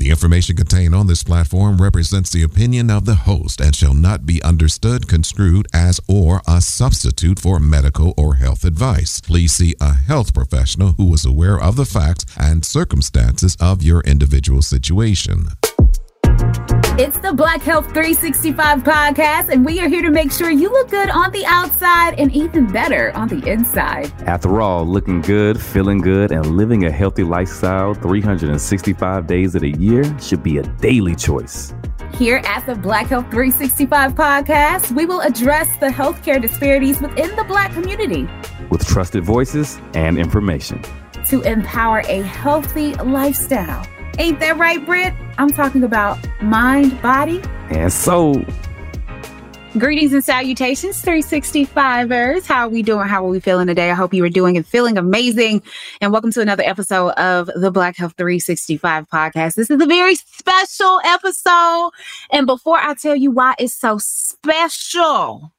The information contained on this platform represents the opinion of the host and shall not be understood, construed as, or a substitute for medical or health advice. Please see a health professional who is aware of the facts and circumstances of your individual situation. It's the Black Health 365 podcast, and we are here to make sure you look good on the outside and even better on the inside. After all, looking good, feeling good, and living a healthy lifestyle 365 days of the year should be a daily choice. Here at the Black Health 365 podcast, we will address the healthcare disparities within the Black community with trusted voices and information to empower a healthy lifestyle. Ain't that right, Britt? I'm talking about mind, body, and soul. Greetings and salutations, 365ers. How are we doing? How are we feeling today? I hope you are doing and feeling amazing. And welcome to another episode of the Black Health 365 podcast. This is a very special episode. And before I tell you why it's so special,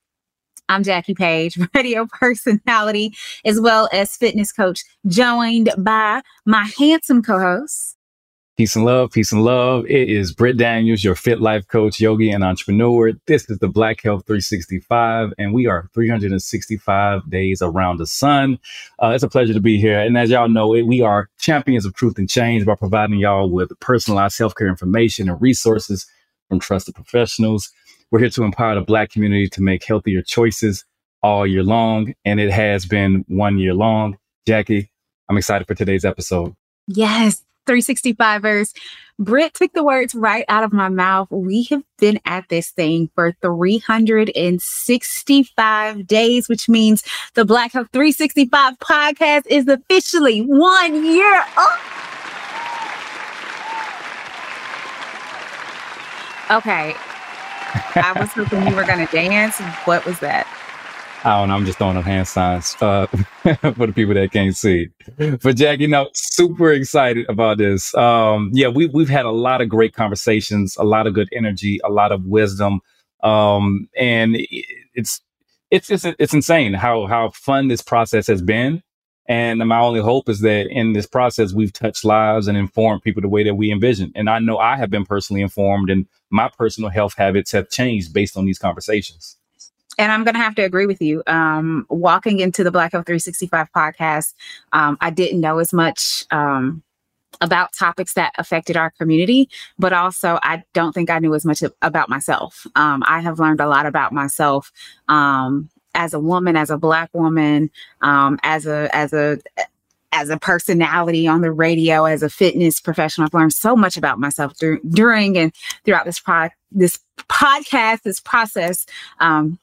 I'm Jackie Page, radio personality, as well as fitness coach, joined by my handsome co host, Peace and love, peace and love. It is Britt Daniels, your fit life coach, yogi, and entrepreneur. This is the Black Health 365, and we are 365 days around the sun. Uh, it's a pleasure to be here. And as y'all know, it, we are champions of truth and change by providing y'all with personalized healthcare information and resources from trusted professionals. We're here to empower the Black community to make healthier choices all year long, and it has been one year long. Jackie, I'm excited for today's episode. Yes, 365ers. Britt took the words right out of my mouth. We have been at this thing for 365 days, which means the Black Health 365 podcast is officially one year old. Okay. I was hoping you were going to dance. What was that? I don't know. I'm just throwing up hand signs uh, for the people that can't see. But Jack, you know, super excited about this. Um, yeah, we we've had a lot of great conversations, a lot of good energy, a lot of wisdom, um, and it's it's it's it's insane how how fun this process has been. And my only hope is that in this process, we've touched lives and informed people the way that we envision. And I know I have been personally informed, and my personal health habits have changed based on these conversations and I'm going to have to agree with you. Um, walking into the Black Health 365 podcast, um, I didn't know as much um, about topics that affected our community, but also I don't think I knew as much about myself. Um, I have learned a lot about myself um, as a woman, as a Black woman, um, as a as a as a personality on the radio, as a fitness professional. I've learned so much about myself dur- during and throughout this pro- this podcast, this process. Um,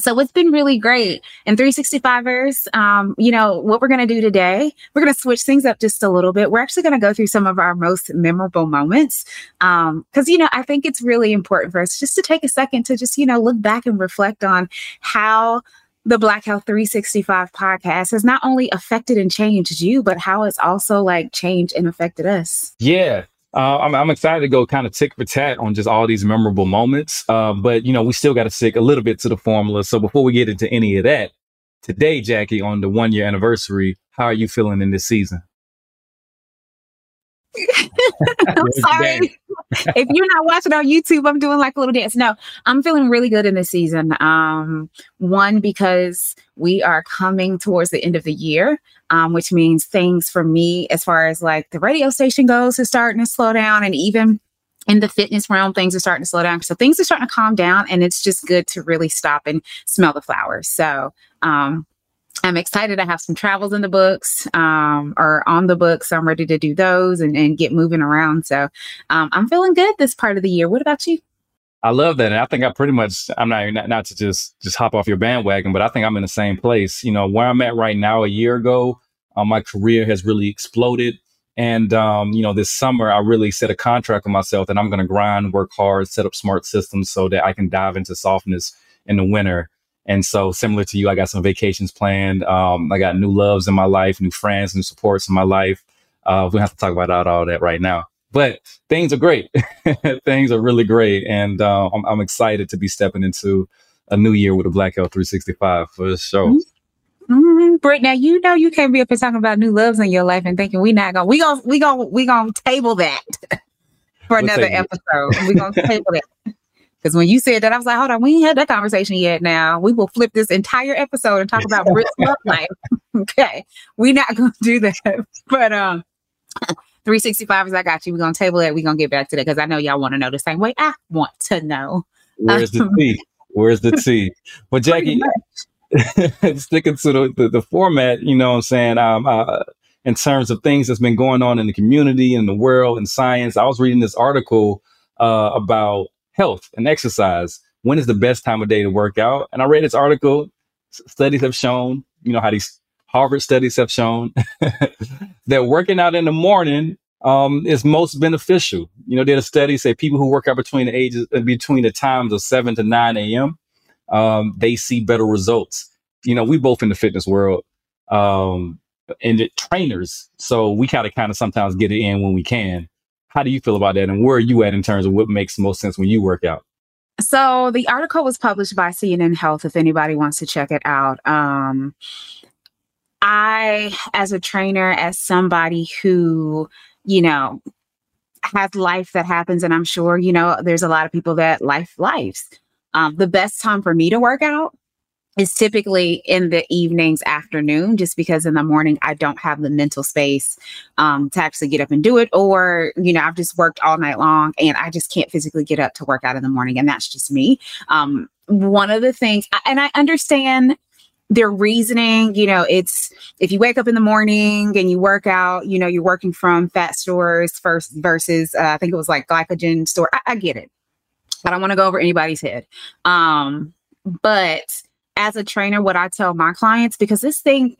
so it's been really great. And 365ers, um, you know, what we're going to do today, we're going to switch things up just a little bit. We're actually going to go through some of our most memorable moments. Um, cause, you know, I think it's really important for us just to take a second to just, you know, look back and reflect on how the Black Health 365 podcast has not only affected and changed you, but how it's also like changed and affected us. Yeah. Uh, I'm, I'm, excited to go kind of tick for tat on just all these memorable moments. Uh, but, you know, we still got to stick a little bit to the formula. So before we get into any of that, today, Jackie, on the one year anniversary, how are you feeling in this season? I'm sorry. if you're not watching on YouTube, I'm doing like a little dance. No, I'm feeling really good in this season. Um, one, because we are coming towards the end of the year, um, which means things for me, as far as like the radio station goes, is starting to slow down. And even in the fitness realm, things are starting to slow down. So things are starting to calm down. And it's just good to really stop and smell the flowers. So, um, I'm excited. I have some travels in the books um, or on the books. So I'm ready to do those and, and get moving around. So um, I'm feeling good this part of the year. What about you? I love that, and I think I pretty much I'm not, not not to just just hop off your bandwagon, but I think I'm in the same place. You know, where I'm at right now. A year ago, uh, my career has really exploded, and um, you know, this summer I really set a contract with myself that I'm going to grind, work hard, set up smart systems so that I can dive into softness in the winter. And so, similar to you, I got some vacations planned. Um, I got new loves in my life, new friends, new supports in my life. Uh, we have to talk about all, all that right now. But things are great. things are really great. And uh, I'm, I'm, excited to be stepping into a new year with a Black Health 365 for sure. Mm-hmm. mm-hmm. Britt, now you know you can't be up here talking about new loves in your life and thinking we not gonna we gonna we gonna we gonna table that for we'll another episode. We gonna table that. Because when you said that, I was like, hold on, we ain't had that conversation yet. Now we will flip this entire episode and talk about Britt's love life. okay, we're not gonna do that. But um, 365 is I got you. We're gonna table it. We're gonna get back to that because I know y'all want to know the same way I want to know. Where's the tea? Where's the tea? But Jackie, sticking to the, the, the, format, you know what I'm saying? Um, uh, in terms of things that's been going on in the community in the world in science, I was reading this article uh, about health and exercise. When is the best time of day to work out? And I read this article. Studies have shown, you know, how these Harvard studies have shown that working out in the morning um, is most beneficial. You know, did a study say people who work out between the ages uh, between the times of seven to nine a.m. Um, they see better results. You know, we both in the fitness world um, and it, trainers, so we kind of kind of sometimes get it in when we can. How do you feel about that, and where are you at in terms of what makes most sense when you work out? So the article was published by CNN Health. If anybody wants to check it out. Um, I, as a trainer, as somebody who, you know, has life that happens, and I'm sure, you know, there's a lot of people that life lives. Um, the best time for me to work out is typically in the evenings, afternoon, just because in the morning I don't have the mental space um, to actually get up and do it. Or, you know, I've just worked all night long and I just can't physically get up to work out in the morning. And that's just me. Um, one of the things, and I understand their reasoning, you know, it's if you wake up in the morning and you work out, you know, you're working from fat stores first versus uh, I think it was like glycogen store. I, I get it. I don't want to go over anybody's head. Um, but as a trainer, what I tell my clients, because this thing,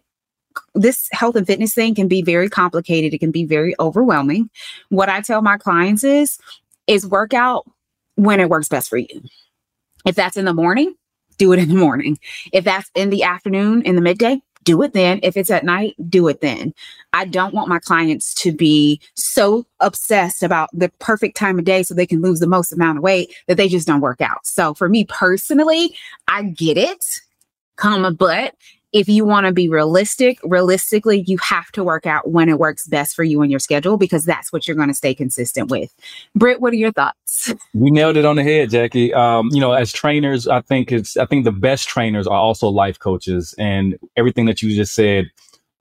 this health and fitness thing can be very complicated, it can be very overwhelming. What I tell my clients is, is work out when it works best for you. If that's in the morning, do it in the morning. If that's in the afternoon, in the midday, do it then. If it's at night, do it then. I don't want my clients to be so obsessed about the perfect time of day so they can lose the most amount of weight that they just don't work out. So for me personally, I get it, comma, but if you want to be realistic, realistically, you have to work out when it works best for you and your schedule because that's what you're going to stay consistent with. Britt, what are your thoughts? You nailed it on the head, Jackie. Um, you know, as trainers, I think it's I think the best trainers are also life coaches, and everything that you just said.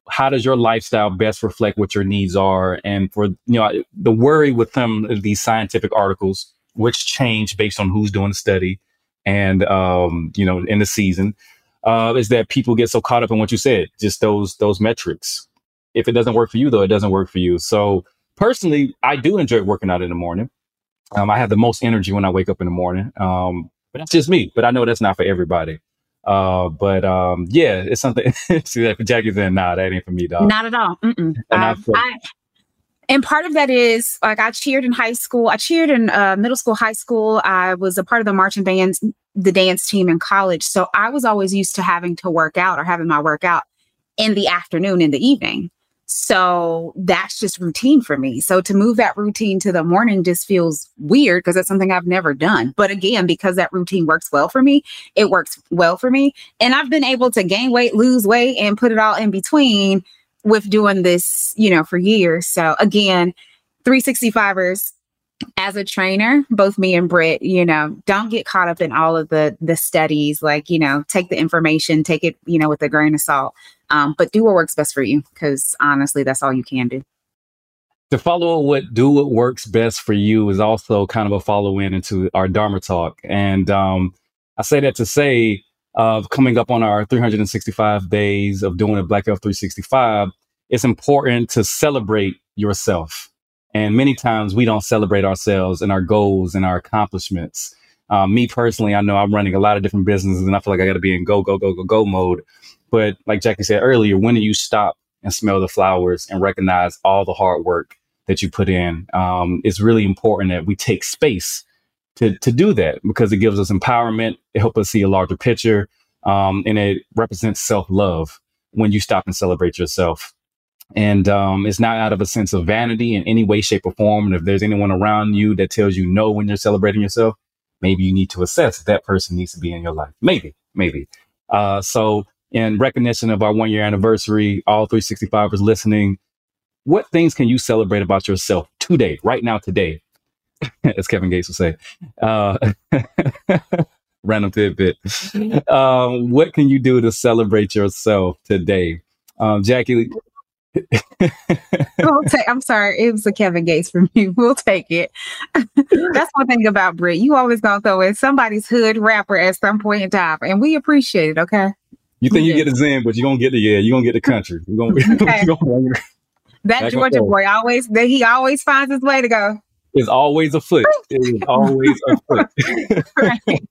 How does your lifestyle best reflect what your needs are? And for you know, the worry with them these scientific articles, which change based on who's doing the study, and um, you know, in the season uh, is that people get so caught up in what you said, just those those metrics. If it doesn't work for you, though, it doesn't work for you. So personally, I do enjoy working out in the morning. Um, I have the most energy when I wake up in the morning. Um, but that's just me. But I know that's not for everybody. Uh, but um, yeah, it's something. see that for Jackie's in. Nah, that ain't for me, dog. Not at all. Um, I, and part of that is like I cheered in high school. I cheered in uh, middle school, high school. I was a part of the marching bands the dance team in college. So I was always used to having to work out or having my workout in the afternoon, in the evening. So that's just routine for me. So to move that routine to the morning just feels weird because it's something I've never done. But again, because that routine works well for me, it works well for me. And I've been able to gain weight, lose weight, and put it all in between with doing this, you know, for years. So again, 365ers, as a trainer, both me and Britt, you know, don't get caught up in all of the the studies. Like, you know, take the information, take it, you know, with a grain of salt. Um, but do what works best for you, because honestly, that's all you can do. To follow what do what works best for you is also kind of a follow in into our Dharma talk, and um, I say that to say, of coming up on our 365 days of doing a Black Health 365, it's important to celebrate yourself and many times we don't celebrate ourselves and our goals and our accomplishments. Um, me personally, I know I'm running a lot of different businesses and I feel like I got to be in go, go, go, go, go mode. But like Jackie said earlier, when do you stop and smell the flowers and recognize all the hard work that you put in? Um, it's really important that we take space to, to do that because it gives us empowerment. It helps us see a larger picture. Um, and it represents self love when you stop and celebrate yourself. And um, it's not out of a sense of vanity in any way, shape, or form. And if there's anyone around you that tells you no when you're celebrating yourself, maybe you need to assess if that person needs to be in your life. Maybe, maybe. Uh, so, in recognition of our one year anniversary, all 365 is listening. What things can you celebrate about yourself today, right now, today? As Kevin Gates would say. Uh, random tidbit. Um, what can you do to celebrate yourself today? Um, Jackie, we'll take, I'm sorry, it was a Kevin Gates for me. We'll take it. That's one thing about Britt. You always gonna throw in somebody's hood rapper at some point in time, and we appreciate it. Okay. You think you get a Zen, but you're gonna get the yeah, you're gonna get the country. You're gonna, okay. you're gonna, that Georgia boy always that he always finds his way to go. It's always a foot. It is always a foot. right.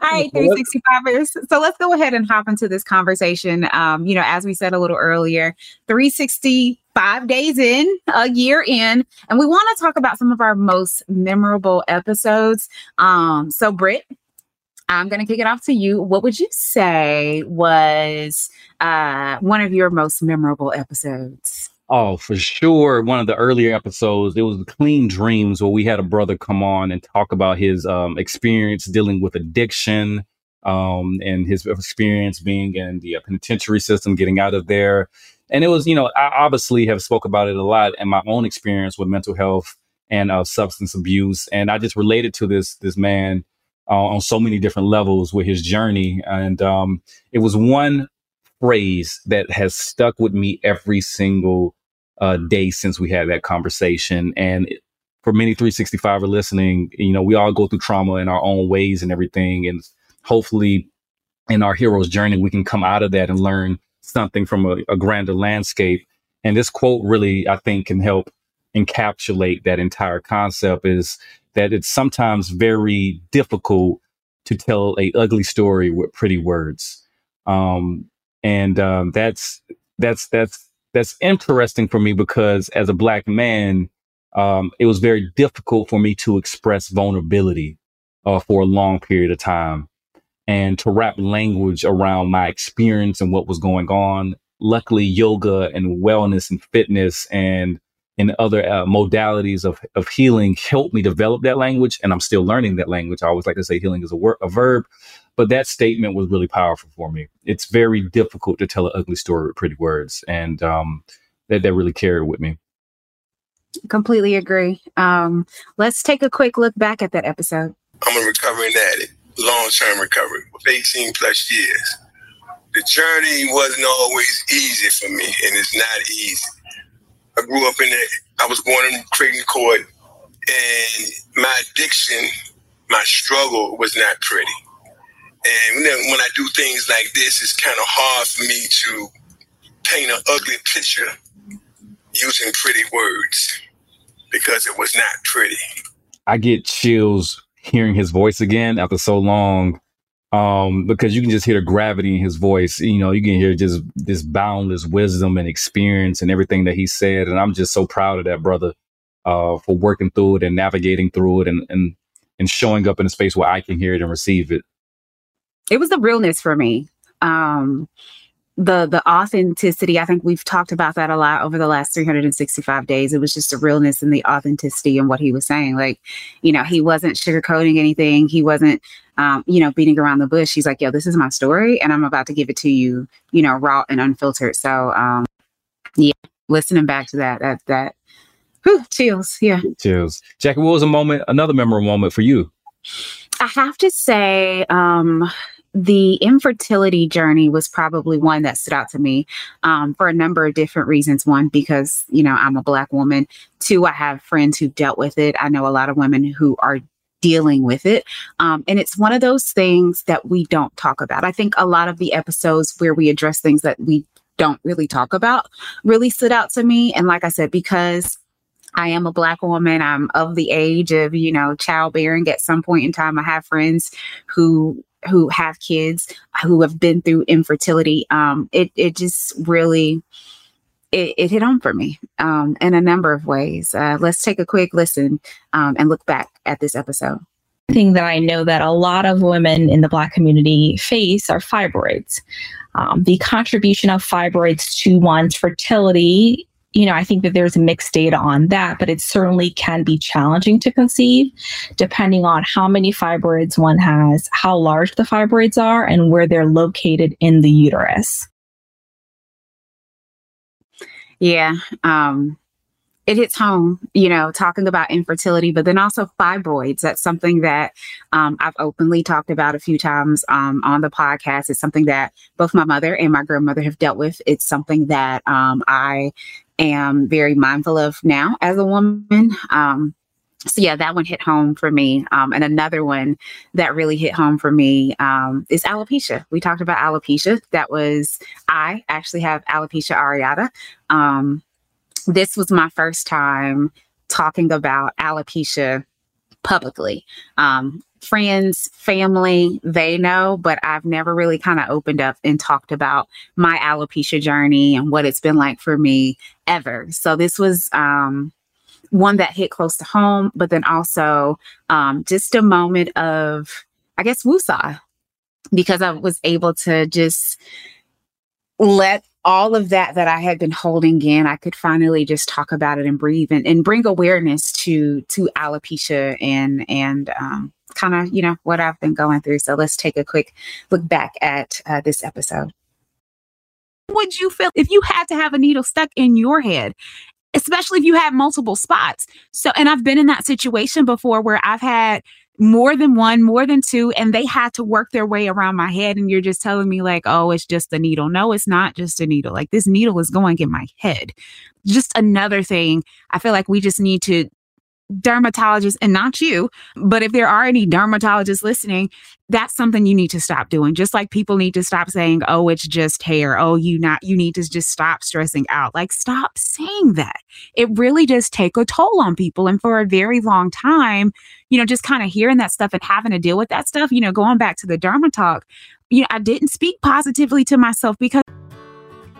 All right, 365ers. So let's go ahead and hop into this conversation. Um, you know, as we said a little earlier, 365 days in, a year in, and we want to talk about some of our most memorable episodes. Um, so Britt, I'm going to kick it off to you. What would you say was uh, one of your most memorable episodes? Oh, for sure. One of the earlier episodes, it was Clean Dreams, where we had a brother come on and talk about his um, experience dealing with addiction um, and his experience being in the uh, penitentiary system, getting out of there. And it was, you know, I obviously have spoke about it a lot in my own experience with mental health and uh, substance abuse. And I just related to this this man uh, on so many different levels with his journey. And um, it was one phrase that has stuck with me every single uh, day since we had that conversation. And for many 365 are listening, you know, we all go through trauma in our own ways and everything. And hopefully in our hero's journey, we can come out of that and learn something from a, a grander landscape. And this quote really, I think, can help encapsulate that entire concept is that it's sometimes very difficult to tell a ugly story with pretty words. Um, and um, that's that's that's that's interesting for me because as a black man, um, it was very difficult for me to express vulnerability uh, for a long period of time and to wrap language around my experience and what was going on. Luckily, yoga and wellness and fitness and and other uh, modalities of, of healing helped me develop that language. And I'm still learning that language. I always like to say healing is a, wor- a verb, but that statement was really powerful for me. It's very difficult to tell an ugly story with pretty words. And um, that, that really carried with me. Completely agree. Um, let's take a quick look back at that episode. I'm a recovering addict, long term recovery with 18 plus years. The journey wasn't always easy for me, and it's not easy. I grew up in it. I was born in Creighton Court, and my addiction, my struggle was not pretty. And when I do things like this, it's kind of hard for me to paint an ugly picture using pretty words because it was not pretty. I get chills hearing his voice again after so long um, because you can just hear the gravity in his voice. You know, you can hear just this boundless wisdom and experience and everything that he said. And I'm just so proud of that brother uh, for working through it and navigating through it and, and, and showing up in a space where I can hear it and receive it. It was the realness for me. Um, the the authenticity i think we've talked about that a lot over the last 365 days. It was just the realness and the authenticity and what he was saying. Like you know he wasn't sugarcoating anything. He wasn't um, you know beating around the bush. He's like yo this is my story and i'm about to give it to you you know raw and unfiltered. So um yeah listening back to that that that whew, chills yeah. Chills. Jackie what was a moment another memorable moment for you? I have to say um the infertility journey was probably one that stood out to me um, for a number of different reasons. One, because, you know, I'm a Black woman. Two, I have friends who've dealt with it. I know a lot of women who are dealing with it. Um, and it's one of those things that we don't talk about. I think a lot of the episodes where we address things that we don't really talk about really stood out to me. And like I said, because I am a black woman. I'm of the age of, you know, childbearing at some point in time. I have friends who who have kids who have been through infertility um it it just really it, it hit home for me um in a number of ways uh let's take a quick listen um and look back at this episode thing that I know that a lot of women in the Black community face are fibroids. Um, the contribution of fibroids to one's fertility, you know, I think that there's mixed data on that, but it certainly can be challenging to conceive depending on how many fibroids one has, how large the fibroids are, and where they're located in the uterus. Yeah. Um, it hits home, you know, talking about infertility, but then also fibroids. That's something that um, I've openly talked about a few times um, on the podcast. It's something that both my mother and my grandmother have dealt with. It's something that um, I am very mindful of now as a woman. Um, so yeah, that one hit home for me. Um, and another one that really hit home for me um, is alopecia. We talked about alopecia. That was I actually have alopecia areata. This was my first time talking about alopecia publicly. Um, friends, family, they know, but I've never really kind of opened up and talked about my alopecia journey and what it's been like for me ever. So this was um, one that hit close to home, but then also um, just a moment of, I guess, woosah, because I was able to just let all of that that I had been holding in, I could finally just talk about it and breathe and, and bring awareness to to alopecia and and um, kind of you know what I've been going through. So let's take a quick look back at uh, this episode. Would you feel if you had to have a needle stuck in your head especially if you have multiple spots. So, and I've been in that situation before where I've had more than one, more than two, and they had to work their way around my head. And you're just telling me, like, oh, it's just a needle. No, it's not just a needle. Like, this needle is going in my head. Just another thing. I feel like we just need to dermatologists and not you, but if there are any dermatologists listening, that's something you need to stop doing. Just like people need to stop saying, "Oh, it's just hair." Oh, you not you need to just stop stressing out. Like stop saying that. It really does take a toll on people and for a very long time, you know, just kind of hearing that stuff and having to deal with that stuff, you know, going back to the derma talk, you know, I didn't speak positively to myself because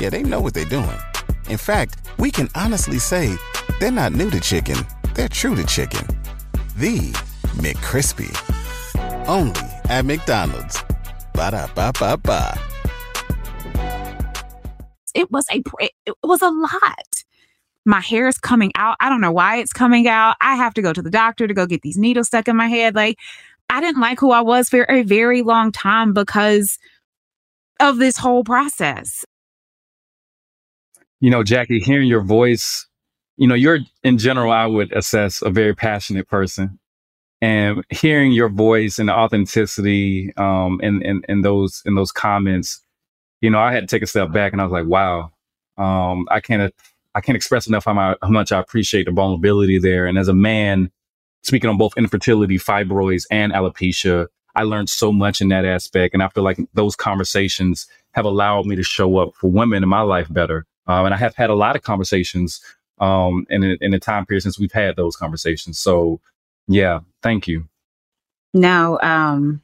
Yeah, they know what they're doing. In fact, we can honestly say they're not new to chicken, they're true to chicken. The McCrispy. Only at McDonald's. Ba da ba ba ba. It was a it was a lot. My hair is coming out. I don't know why it's coming out. I have to go to the doctor to go get these needles stuck in my head. Like I didn't like who I was for a very long time because of this whole process you know, Jackie, hearing your voice, you know, you're in general, I would assess a very passionate person. And hearing your voice and the authenticity um in, in, in those in those comments, you know, I had to take a step back and I was like, wow, um, I can't I can't express enough how, my, how much I appreciate the vulnerability there. And as a man, speaking on both infertility, fibroids, and alopecia, I learned so much in that aspect. And I feel like those conversations have allowed me to show up for women in my life better. Um, and I have had a lot of conversations um, in, in the time period since we've had those conversations. So, yeah, thank you. No, um,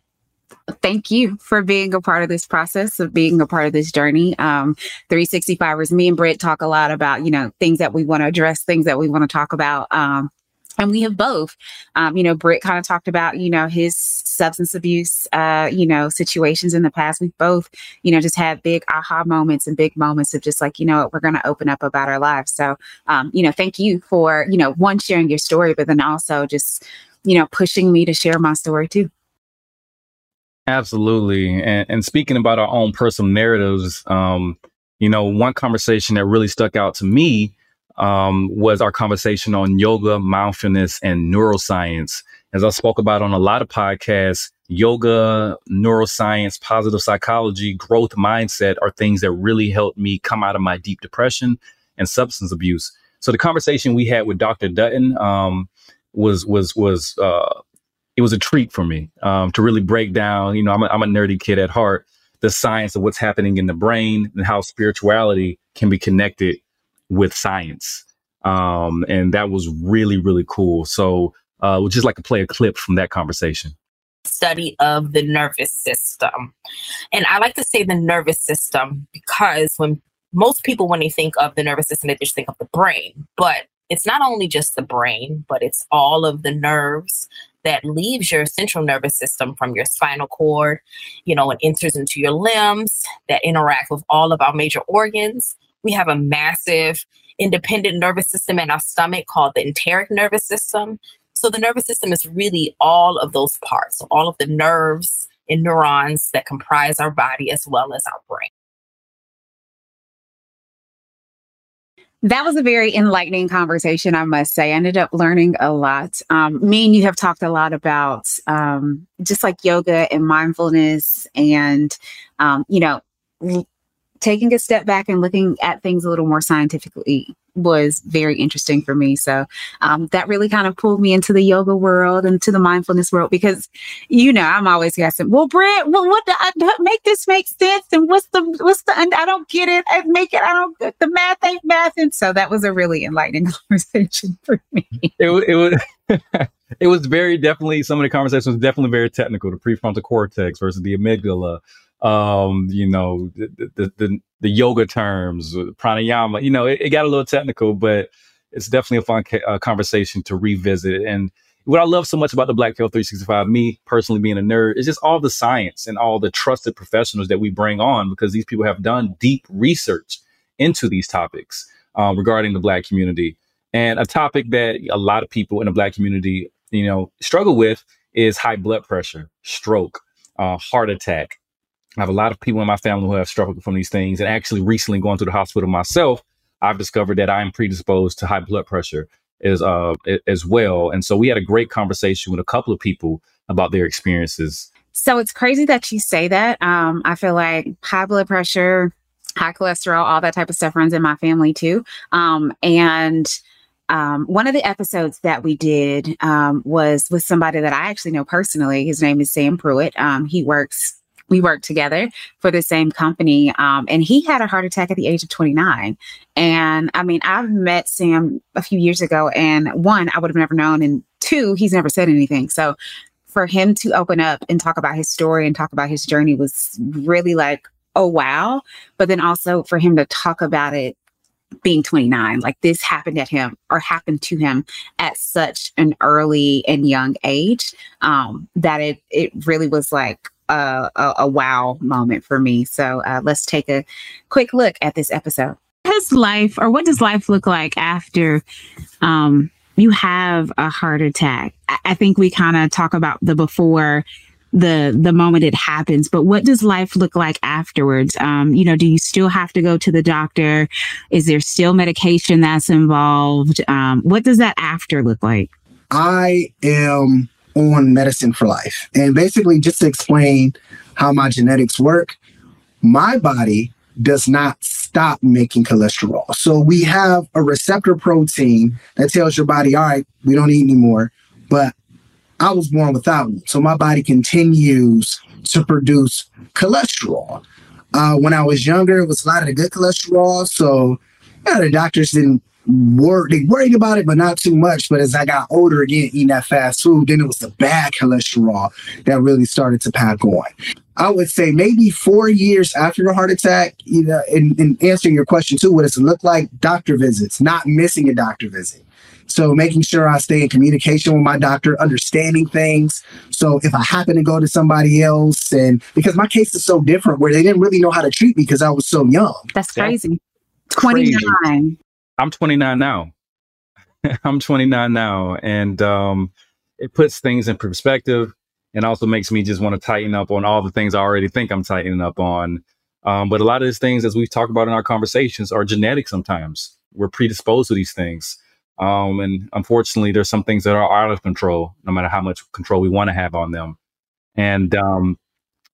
thank you for being a part of this process of being a part of this journey. Um, 365ers, me and Britt talk a lot about, you know, things that we want to address, things that we want to talk about. Um, and we have both. Um, you know, Britt kind of talked about, you know, his substance abuse, uh, you know, situations in the past. We've both, you know, just had big aha moments and big moments of just like, you know, what we're going to open up about our lives. So, um, you know, thank you for, you know, one, sharing your story, but then also just, you know, pushing me to share my story too. Absolutely. And, and speaking about our own personal narratives, um, you know, one conversation that really stuck out to me um, was our conversation on yoga, mindfulness, and neuroscience. As I spoke about on a lot of podcasts, yoga, neuroscience, positive psychology, growth mindset are things that really helped me come out of my deep depression and substance abuse. So the conversation we had with Dr. Dutton um, was was was uh, it was a treat for me um, to really break down. You know, I'm a, I'm a nerdy kid at heart. The science of what's happening in the brain and how spirituality can be connected with science. Um, and that was really, really cool. So, uh, would just like to play a clip from that conversation. Study of the nervous system. And I like to say the nervous system because when most people, when they think of the nervous system, they just think of the brain. But it's not only just the brain, but it's all of the nerves that leaves your central nervous system from your spinal cord, you know, and enters into your limbs that interact with all of our major organs. We have a massive independent nervous system in our stomach called the enteric nervous system. So the nervous system is really all of those parts, all of the nerves and neurons that comprise our body as well as our brain. That was a very enlightening conversation, I must say. I ended up learning a lot. Um, me and you have talked a lot about um, just like yoga and mindfulness and, um, you know, taking a step back and looking at things a little more scientifically was very interesting for me. So um, that really kind of pulled me into the yoga world and to the mindfulness world because, you know, I'm always guessing. Well, Brent, well, what the, uh, make this make sense? And what's the what's the? I don't get it. I make it. I don't. The math ain't math. And so that was a really enlightening conversation for me. It, it was. it was very definitely some of the conversations definitely very technical. The prefrontal cortex versus the amygdala, um, you know, the, the, the, the yoga terms, pranayama, you know, it, it, got a little technical, but it's definitely a fun ca- uh, conversation to revisit. And what I love so much about the Black Health 365, me personally being a nerd, is just all the science and all the trusted professionals that we bring on because these people have done deep research into these topics um, regarding the Black community. And a topic that a lot of people in the Black community, you know, struggle with is high blood pressure, stroke, uh, heart attack, I have a lot of people in my family who have struggled from these things. And actually, recently going to the hospital myself, I've discovered that I'm predisposed to high blood pressure as uh as well. And so we had a great conversation with a couple of people about their experiences. So it's crazy that you say that. Um, I feel like high blood pressure, high cholesterol, all that type of stuff runs in my family too. Um, and um, one of the episodes that we did um, was with somebody that I actually know personally. His name is Sam Pruitt. Um, he works we worked together for the same company. Um, and he had a heart attack at the age of 29. And I mean, I've met Sam a few years ago, and one, I would have never known. And two, he's never said anything. So for him to open up and talk about his story and talk about his journey was really like, oh, wow. But then also for him to talk about it being 29 like this happened at him or happened to him at such an early and young age um that it it really was like a, a, a wow moment for me. So uh, let's take a quick look at this episode. Has life, or what does life look like after um, you have a heart attack? I, I think we kind of talk about the before the the moment it happens but what does life look like afterwards um you know do you still have to go to the doctor is there still medication that's involved um what does that after look like i am on medicine for life. And basically, just to explain how my genetics work, my body does not stop making cholesterol. So we have a receptor protein that tells your body, all right, we don't need anymore. But I was born without one. So my body continues to produce cholesterol. Uh, when I was younger, it was a lot of the good cholesterol. So yeah, the doctors didn't wor- they worried about it, but not too much. But as I got older again, eating that fast food, then it was the bad cholesterol that really started to pack on. I would say maybe four years after the heart attack, you know, in, in answering your question too, what does it look like? Doctor visits, not missing a doctor visit. So making sure I stay in communication with my doctor, understanding things. So if I happen to go to somebody else and because my case is so different where they didn't really know how to treat me because I was so young. That's crazy. 29. I'm 29 now. I'm 29 now, and um, it puts things in perspective, and also makes me just want to tighten up on all the things I already think I'm tightening up on. Um, but a lot of these things, as we've talked about in our conversations, are genetic. Sometimes we're predisposed to these things, um, and unfortunately, there's some things that are out of control, no matter how much control we want to have on them. And um,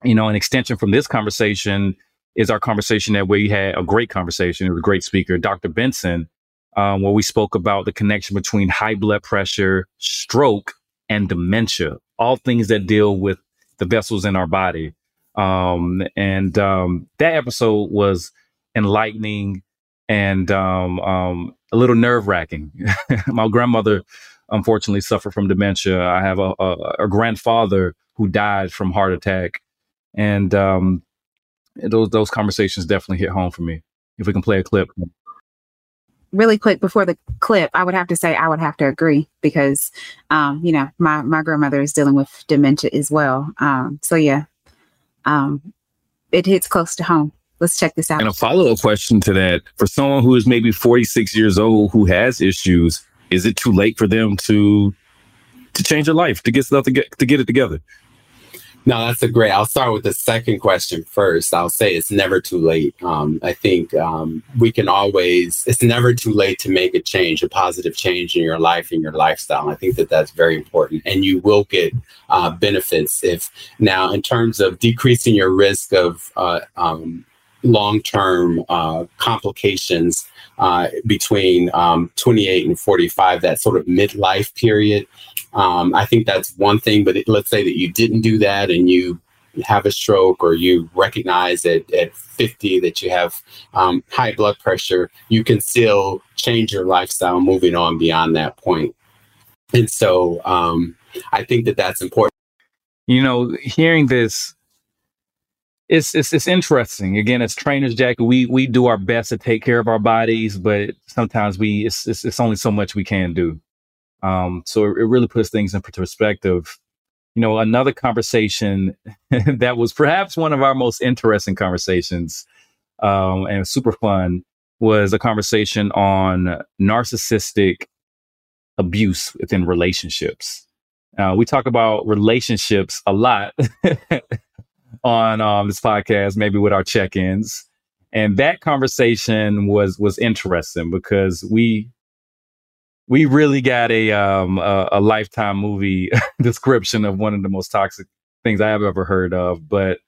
you know, an extension from this conversation is our conversation that we had a great conversation with a great speaker, Dr. Benson, um, where we spoke about the connection between high blood pressure, stroke, and dementia. all things that deal with the vessels in our body. Um, and um, that episode was enlightening and um, um, a little nerve wracking. My grandmother, unfortunately, suffered from dementia. I have a, a, a grandfather who died from heart attack, and um, those those conversations definitely hit home for me. If we can play a clip. Really quick before the clip, I would have to say I would have to agree because, um, you know, my my grandmother is dealing with dementia as well. Um, so yeah, um, it hits close to home. Let's check this out. And a follow up question to that for someone who is maybe 46 years old who has issues, is it too late for them to to change their life, to get stuff to get to get it together? No, that's a great. I'll start with the second question first. I'll say it's never too late. Um, I think um, we can always. It's never too late to make a change, a positive change in your life and your lifestyle. I think that that's very important, and you will get uh, benefits if now in terms of decreasing your risk of uh, um, long-term uh, complications uh, between um, 28 and 45, that sort of midlife period. Um, I think that's one thing, but it, let's say that you didn't do that and you have a stroke or you recognize at, at 50 that you have um, high blood pressure, you can still change your lifestyle moving on beyond that point. And so um, I think that that's important. You know, hearing this it's it's it's interesting. Again, as trainers, Jack, we we do our best to take care of our bodies, but sometimes we it's it's, it's only so much we can do. Um, so it, it really puts things in perspective. You know, another conversation that was perhaps one of our most interesting conversations um, and super fun was a conversation on narcissistic abuse within relationships. Uh, we talk about relationships a lot on um, this podcast, maybe with our check-ins, and that conversation was was interesting because we we really got a um a, a lifetime movie description of one of the most toxic things I have ever heard of. But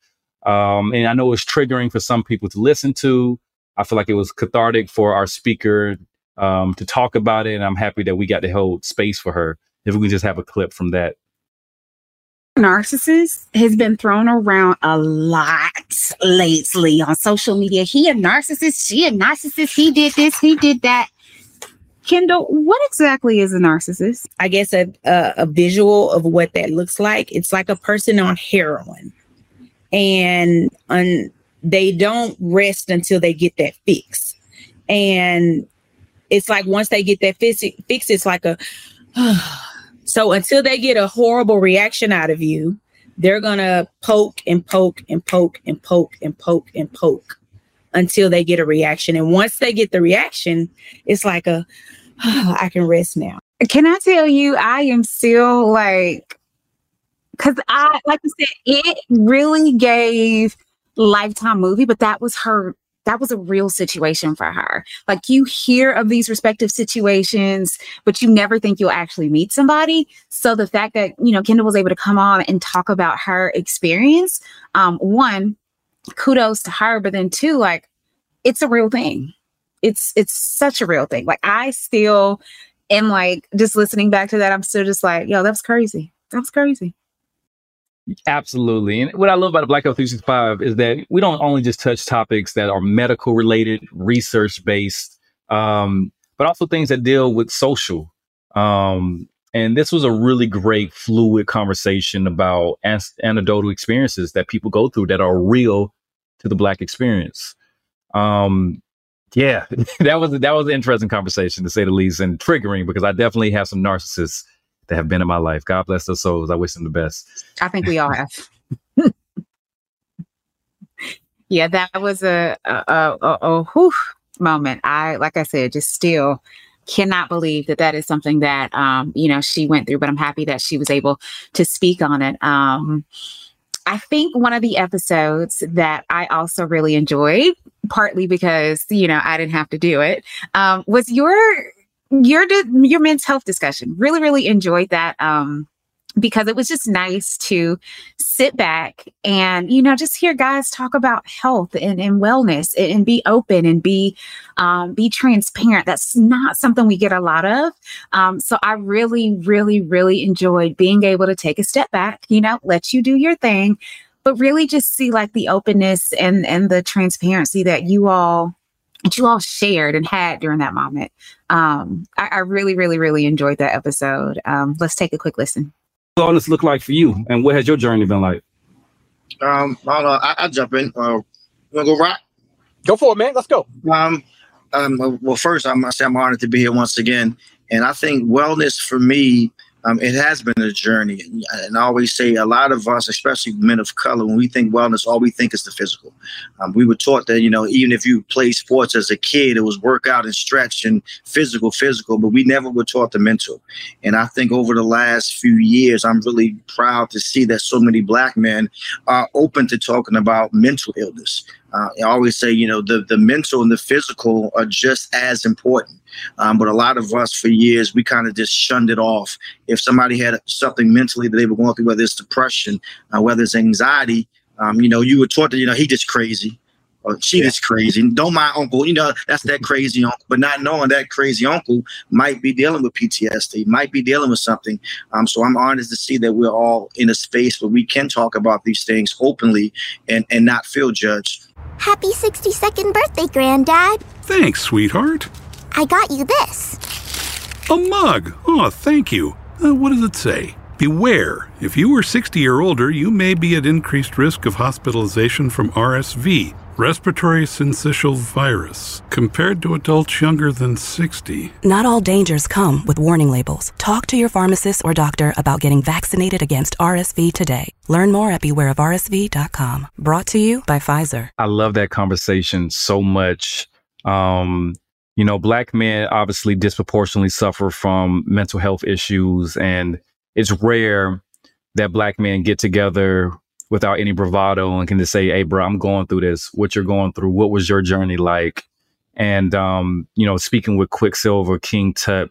um, and I know it's triggering for some people to listen to. I feel like it was cathartic for our speaker um, to talk about it, and I'm happy that we got to hold space for her. If we can just have a clip from that narcissist has been thrown around a lot lately on social media. He a narcissist, she a narcissist, he did this, he did that. Kendall, what exactly is a narcissist? I guess a, a, a visual of what that looks like. It's like a person on heroin, and un, they don't rest until they get that fix. And it's like once they get that fix, fix it's like a So until they get a horrible reaction out of you, they're to poke and poke and poke and poke and poke and poke until they get a reaction. And once they get the reaction, it's like a, I can rest now. Can I tell you, I am still like, because I, like I said, it really gave Lifetime movie, but that was her that was a real situation for her. Like you hear of these respective situations, but you never think you'll actually meet somebody. So the fact that, you know, Kendall was able to come on and talk about her experience, um, one, kudos to her, but then two, like it's a real thing. It's it's such a real thing. Like I still am like just listening back to that, I'm still just like, yo, that's crazy. That's crazy. Absolutely. And what I love about Black Health 365 is that we don't only just touch topics that are medical related, research based, um, but also things that deal with social. Um, and this was a really great, fluid conversation about an- anecdotal experiences that people go through that are real to the Black experience. Um, yeah, that was that was an interesting conversation to say the least, and triggering because I definitely have some narcissists that have been in my life. God bless their souls. I wish them the best. I think we all have. yeah, that was a a, a, a, a whew moment. I like I said, just still cannot believe that that is something that um, you know she went through. But I'm happy that she was able to speak on it. Um, I think one of the episodes that I also really enjoyed, partly because you know I didn't have to do it, um, was your your your men's health discussion. Really, really enjoyed that. Um, because it was just nice to sit back and you know just hear guys talk about health and, and wellness and, and, be open and be um, be transparent. That's not something we get a lot of. Um, so i really really really enjoyed being able to take a step back you know let you do your thing but really just see like the openness and and the transparency that you all that you all shared and had during that moment. Um, I, I, really really really enjoyed that episode. Um, let's take a quick listen wellness look like for you, and what has your journey been like? Um, I don't know. I, will jump in. Uh, you wanna go rock? Go for it, man. Let's go. Um, um, well, first, I must say I'm honored to be here once again, and I think wellness for me um, it has been a journey. And I always say a lot of us, especially men of color, when we think wellness, all we think is the physical. Um, we were taught that, you know, even if you play sports as a kid, it was workout and stretch and physical, physical, but we never were taught the mental. And I think over the last few years, I'm really proud to see that so many black men are open to talking about mental illness. Uh, I always say, you know, the, the mental and the physical are just as important. Um, but a lot of us for years, we kind of just shunned it off. If somebody had something mentally that they were going through, whether it's depression, uh, whether it's anxiety, um, you know, you were taught that, you know, he just crazy or she yeah. crazy. Don't mind uncle, you know, that's that crazy uncle. But not knowing that crazy uncle might be dealing with PTSD, might be dealing with something. Um, so I'm honored to see that we're all in a space where we can talk about these things openly and, and not feel judged. Happy 62nd birthday, Granddad. Thanks, sweetheart. I got you this. A mug. Oh, thank you. Uh, what does it say? Beware, if you are 60 or older, you may be at increased risk of hospitalization from RSV, respiratory syncytial virus, compared to adults younger than 60. Not all dangers come with warning labels. Talk to your pharmacist or doctor about getting vaccinated against RSV today. Learn more at bewareofrsv.com. Brought to you by Pfizer. I love that conversation so much. Um, you know, black men obviously disproportionately suffer from mental health issues, and it's rare that black men get together without any bravado and can just say, "Hey, bro, I'm going through this. What you're going through? What was your journey like?" And um, you know, speaking with Quicksilver, King Tut,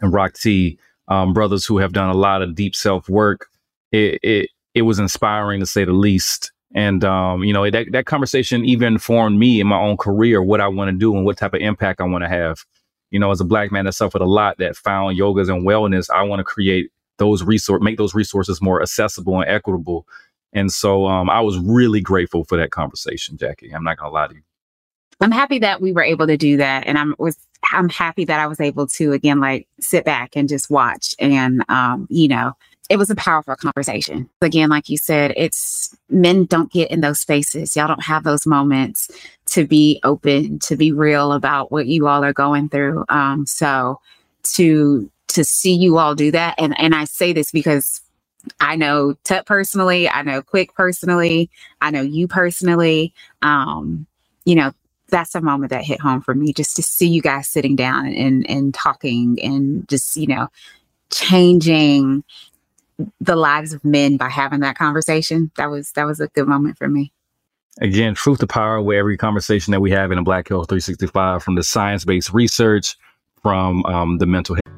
and Rock T, um, brothers who have done a lot of deep self work, it, it it was inspiring to say the least. And um, you know, that that conversation even informed me in my own career what I want to do and what type of impact I want to have. You know, as a black man that suffered a lot, that found yogas and wellness, I want to create those resource, make those resources more accessible and equitable. And so um, I was really grateful for that conversation, Jackie. I'm not gonna lie to you. I'm happy that we were able to do that, and I'm was I'm happy that I was able to again like sit back and just watch and um, you know it was a powerful conversation. Again, like you said, it's men don't get in those spaces. Y'all don't have those moments to be open, to be real about what you all are going through. Um, so to to see you all do that, and and I say this because I know Tut personally, I know Quick personally, I know you personally. Um, you know, that's a moment that hit home for me just to see you guys sitting down and and talking and just, you know, changing the lives of men by having that conversation. That was that was a good moment for me. Again, truth to power with every conversation that we have in a Black Health 365 from the science-based research, from um, the mental health.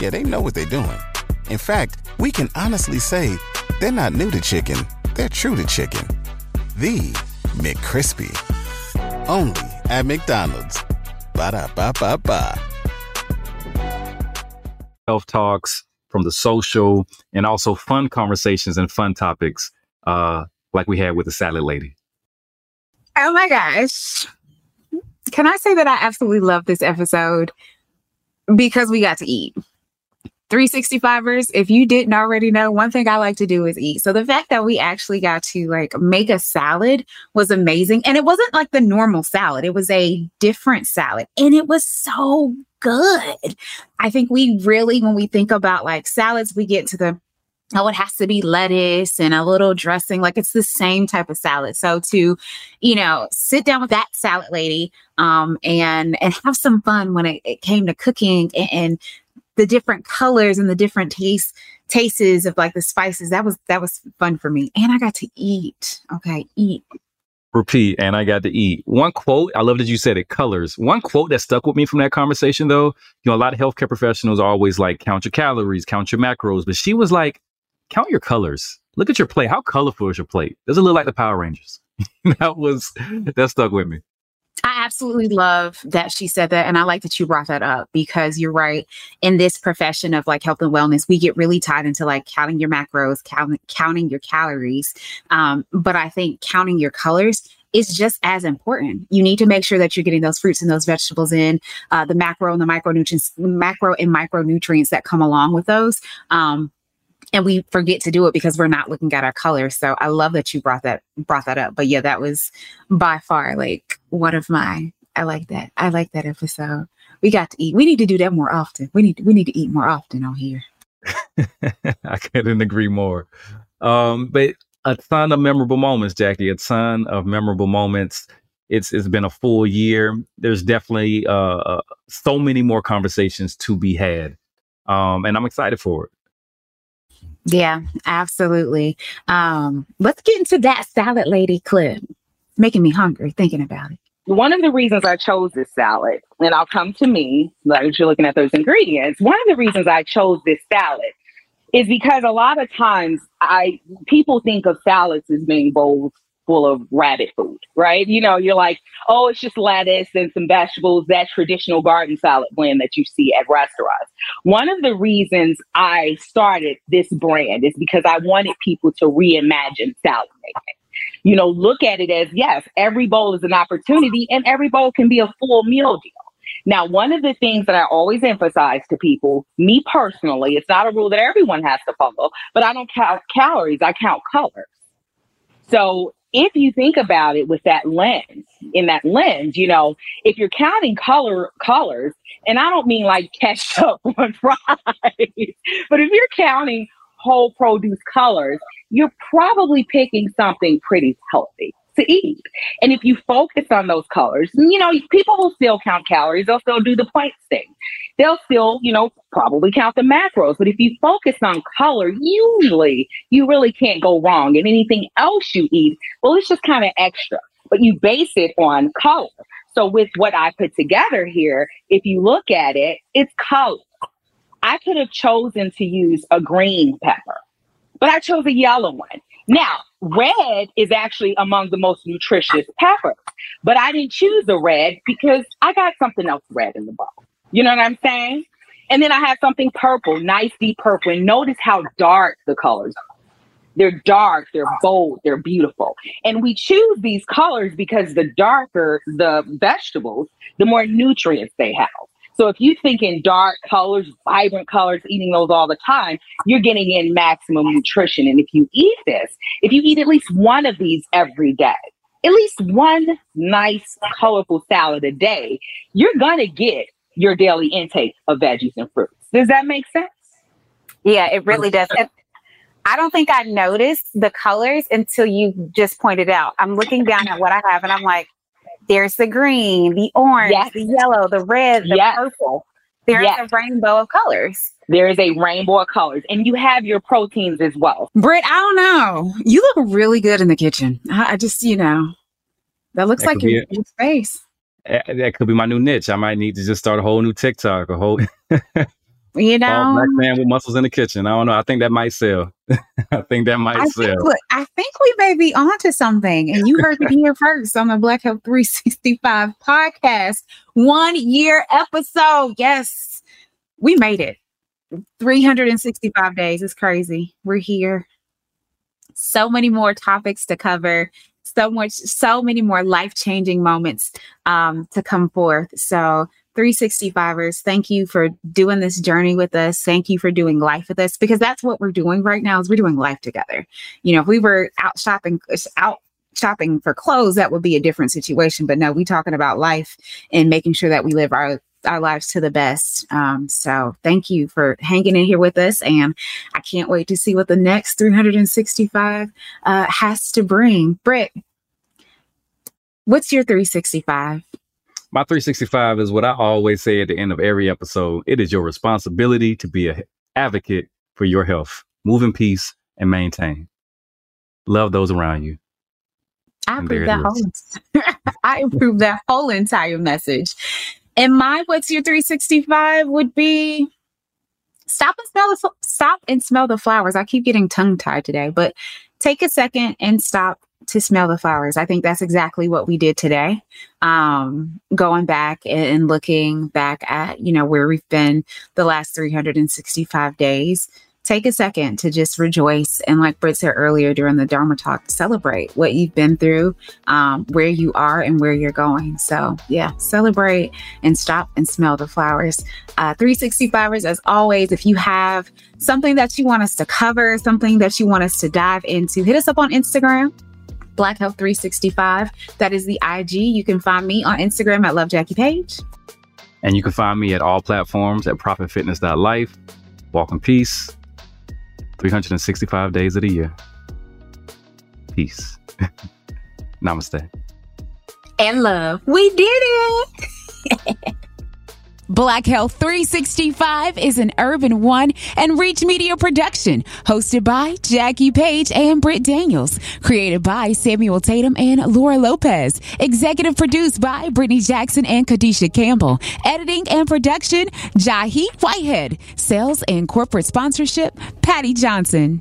Yeah, they know what they're doing. In fact, we can honestly say they're not new to chicken, they're true to chicken. The McCrispy. Only at McDonald's. Ba da ba ba ba. Health talks from the social and also fun conversations and fun topics uh, like we had with the salad lady. Oh my gosh. Can I say that I absolutely love this episode because we got to eat? 365ers, if you didn't already know, one thing I like to do is eat. So the fact that we actually got to like make a salad was amazing. And it wasn't like the normal salad, it was a different salad. And it was so good. I think we really, when we think about like salads, we get to the oh, it has to be lettuce and a little dressing. Like it's the same type of salad. So to, you know, sit down with that salad lady um, and and have some fun when it, it came to cooking and, and the different colors and the different tastes tastes of like the spices. That was that was fun for me. And I got to eat. Okay, eat. Repeat, and I got to eat. One quote, I love that you said it, colors. One quote that stuck with me from that conversation, though, you know, a lot of healthcare professionals are always like, count your calories, count your macros. But she was like, count your colors. Look at your plate. How colorful is your plate? Does it look like the Power Rangers? that was that stuck with me. I absolutely love that she said that. And I like that you brought that up because you're right. In this profession of like health and wellness, we get really tied into like counting your macros, count, counting your calories. Um, but I think counting your colors is just as important. You need to make sure that you're getting those fruits and those vegetables in, uh, the macro and the micronutrients, macro and micronutrients that come along with those. Um, and we forget to do it because we're not looking at our colors. So I love that you brought that brought that up. But yeah, that was by far like one of my I like that. I like that episode. We got to eat. We need to do that more often. We need we need to eat more often on here. I couldn't agree more. Um, but a ton of memorable moments, Jackie. A ton of memorable moments. It's it's been a full year. There's definitely uh, uh so many more conversations to be had, um, and I'm excited for it. Yeah, absolutely. Um, let's get into that salad lady clip. Making me hungry thinking about it. One of the reasons I chose this salad, and I'll come to me, like you're looking at those ingredients. One of the reasons I chose this salad is because a lot of times I people think of salads as being bowls full of rabbit food, right? You know, you're like, oh, it's just lettuce and some vegetables, that traditional garden salad blend that you see at restaurants. One of the reasons I started this brand is because I wanted people to reimagine salad making. You know, look at it as yes, every bowl is an opportunity and every bowl can be a full meal deal. Now, one of the things that I always emphasize to people, me personally, it's not a rule that everyone has to follow, but I don't count calories, I count colors. So if you think about it with that lens, in that lens, you know, if you're counting color colors, and I don't mean like ketchup on fries, but if you're counting whole produce colors, you're probably picking something pretty healthy to eat. And if you focus on those colors, you know, people will still count calories. They'll still do the points thing. They'll still, you know, probably count the macros. But if you focus on color, usually you really can't go wrong. And anything else you eat, well, it's just kind of extra. But you base it on color. So with what I put together here, if you look at it, it's color. I could have chosen to use a green pepper, but I chose a yellow one. Now, red is actually among the most nutritious peppers, but I didn't choose the red because I got something else red in the bowl. You know what I'm saying? And then I have something purple, nice deep purple. And notice how dark the colors are. They're dark, they're bold, they're beautiful. And we choose these colors because the darker the vegetables, the more nutrients they have. So if you think in dark colors, vibrant colors, eating those all the time, you're getting in maximum nutrition. And if you eat this, if you eat at least one of these every day, at least one nice, colorful salad a day, you're going to get your daily intake of veggies and fruits. Does that make sense? Yeah, it really does. And I don't think I noticed the colors until you just pointed out. I'm looking down at what I have and I'm like, there's the green, the orange, yes. the yellow, the red, the yes. purple. There's yes. a rainbow of colors. There is a rainbow of colors, and you have your proteins as well. Britt, I don't know. You look really good in the kitchen. I, I just, you know, that looks that like your, your space. Eh, that could be my new niche. I might need to just start a whole new TikTok, a whole You know, black man with muscles in the kitchen. I don't know. I think that might sell. I think that might I sell. Think, look, I think we may be onto something, and you heard it here first on the Black Health 365 podcast. One year episode. Yes, we made it. 365 days. It's crazy. We're here. So many more topics to cover. So much, so many more life changing moments um, to come forth. So 365ers, thank you for doing this journey with us. Thank you for doing life with us because that's what we're doing right now is we're doing life together. You know, if we were out shopping out shopping for clothes, that would be a different situation. But no, we talking about life and making sure that we live our our lives to the best. Um, so thank you for hanging in here with us. And I can't wait to see what the next 365 uh, has to bring. Britt, what's your 365? My 365 is what I always say at the end of every episode. It is your responsibility to be an advocate for your health. Move in peace and maintain. Love those around you. I approve that whole I approve that whole entire message. And my what's your 365 would be stop and smell the stop and smell the flowers. I keep getting tongue tied today, but take a second and stop to smell the flowers. I think that's exactly what we did today. Um, going back and looking back at, you know, where we've been the last 365 days take a second to just rejoice. And like Britt said earlier during the Dharma talk, celebrate what you've been through, um, where you are, and where you're going. So, yeah, celebrate and stop and smell the flowers. Uh, 365ers, as always, if you have something that you want us to cover, something that you want us to dive into, hit us up on Instagram. Black Health 365. That is the IG. You can find me on Instagram at Love Jackie Page. And you can find me at all platforms at profitfitness.life. Walk in peace. 365 days of the year. Peace. Namaste. And love. We did it. Black Health 365 is an Urban One and Reach Media production, hosted by Jackie Page and Britt Daniels, created by Samuel Tatum and Laura Lopez, executive produced by Brittany Jackson and Kadisha Campbell, editing and production, Jahi Whitehead, sales and corporate sponsorship, Patty Johnson.